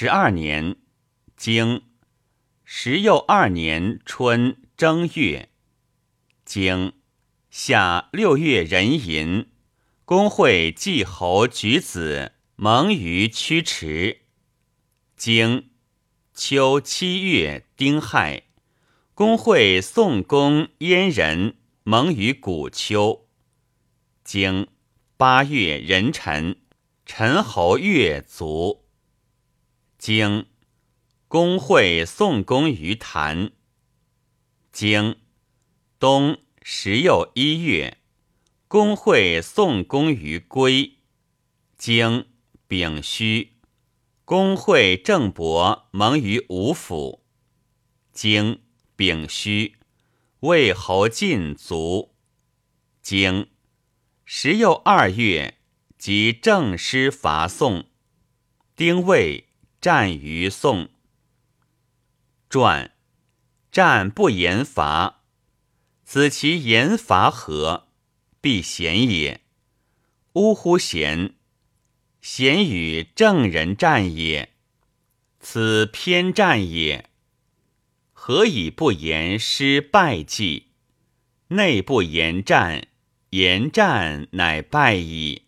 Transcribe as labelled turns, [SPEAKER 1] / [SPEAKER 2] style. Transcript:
[SPEAKER 1] 十二年，经十又二年春正月，经夏六月壬寅，公会季侯举子蒙于曲池。经秋七月丁亥，公会宋公燕人蒙于古丘。经八月壬辰，陈侯月卒。经公会宋公于坛。经冬十又一月，公会宋公于归。经丙戌。公会郑伯蒙于吴府，经丙戌，魏侯晋卒。经时又二月，即正师伐宋。丁未，战于宋。传战不言伐，子其言伐何？必贤也。呜呼贤！贤与正人战也，此偏战也。何以不言失败绩？内不言战，言战乃败矣。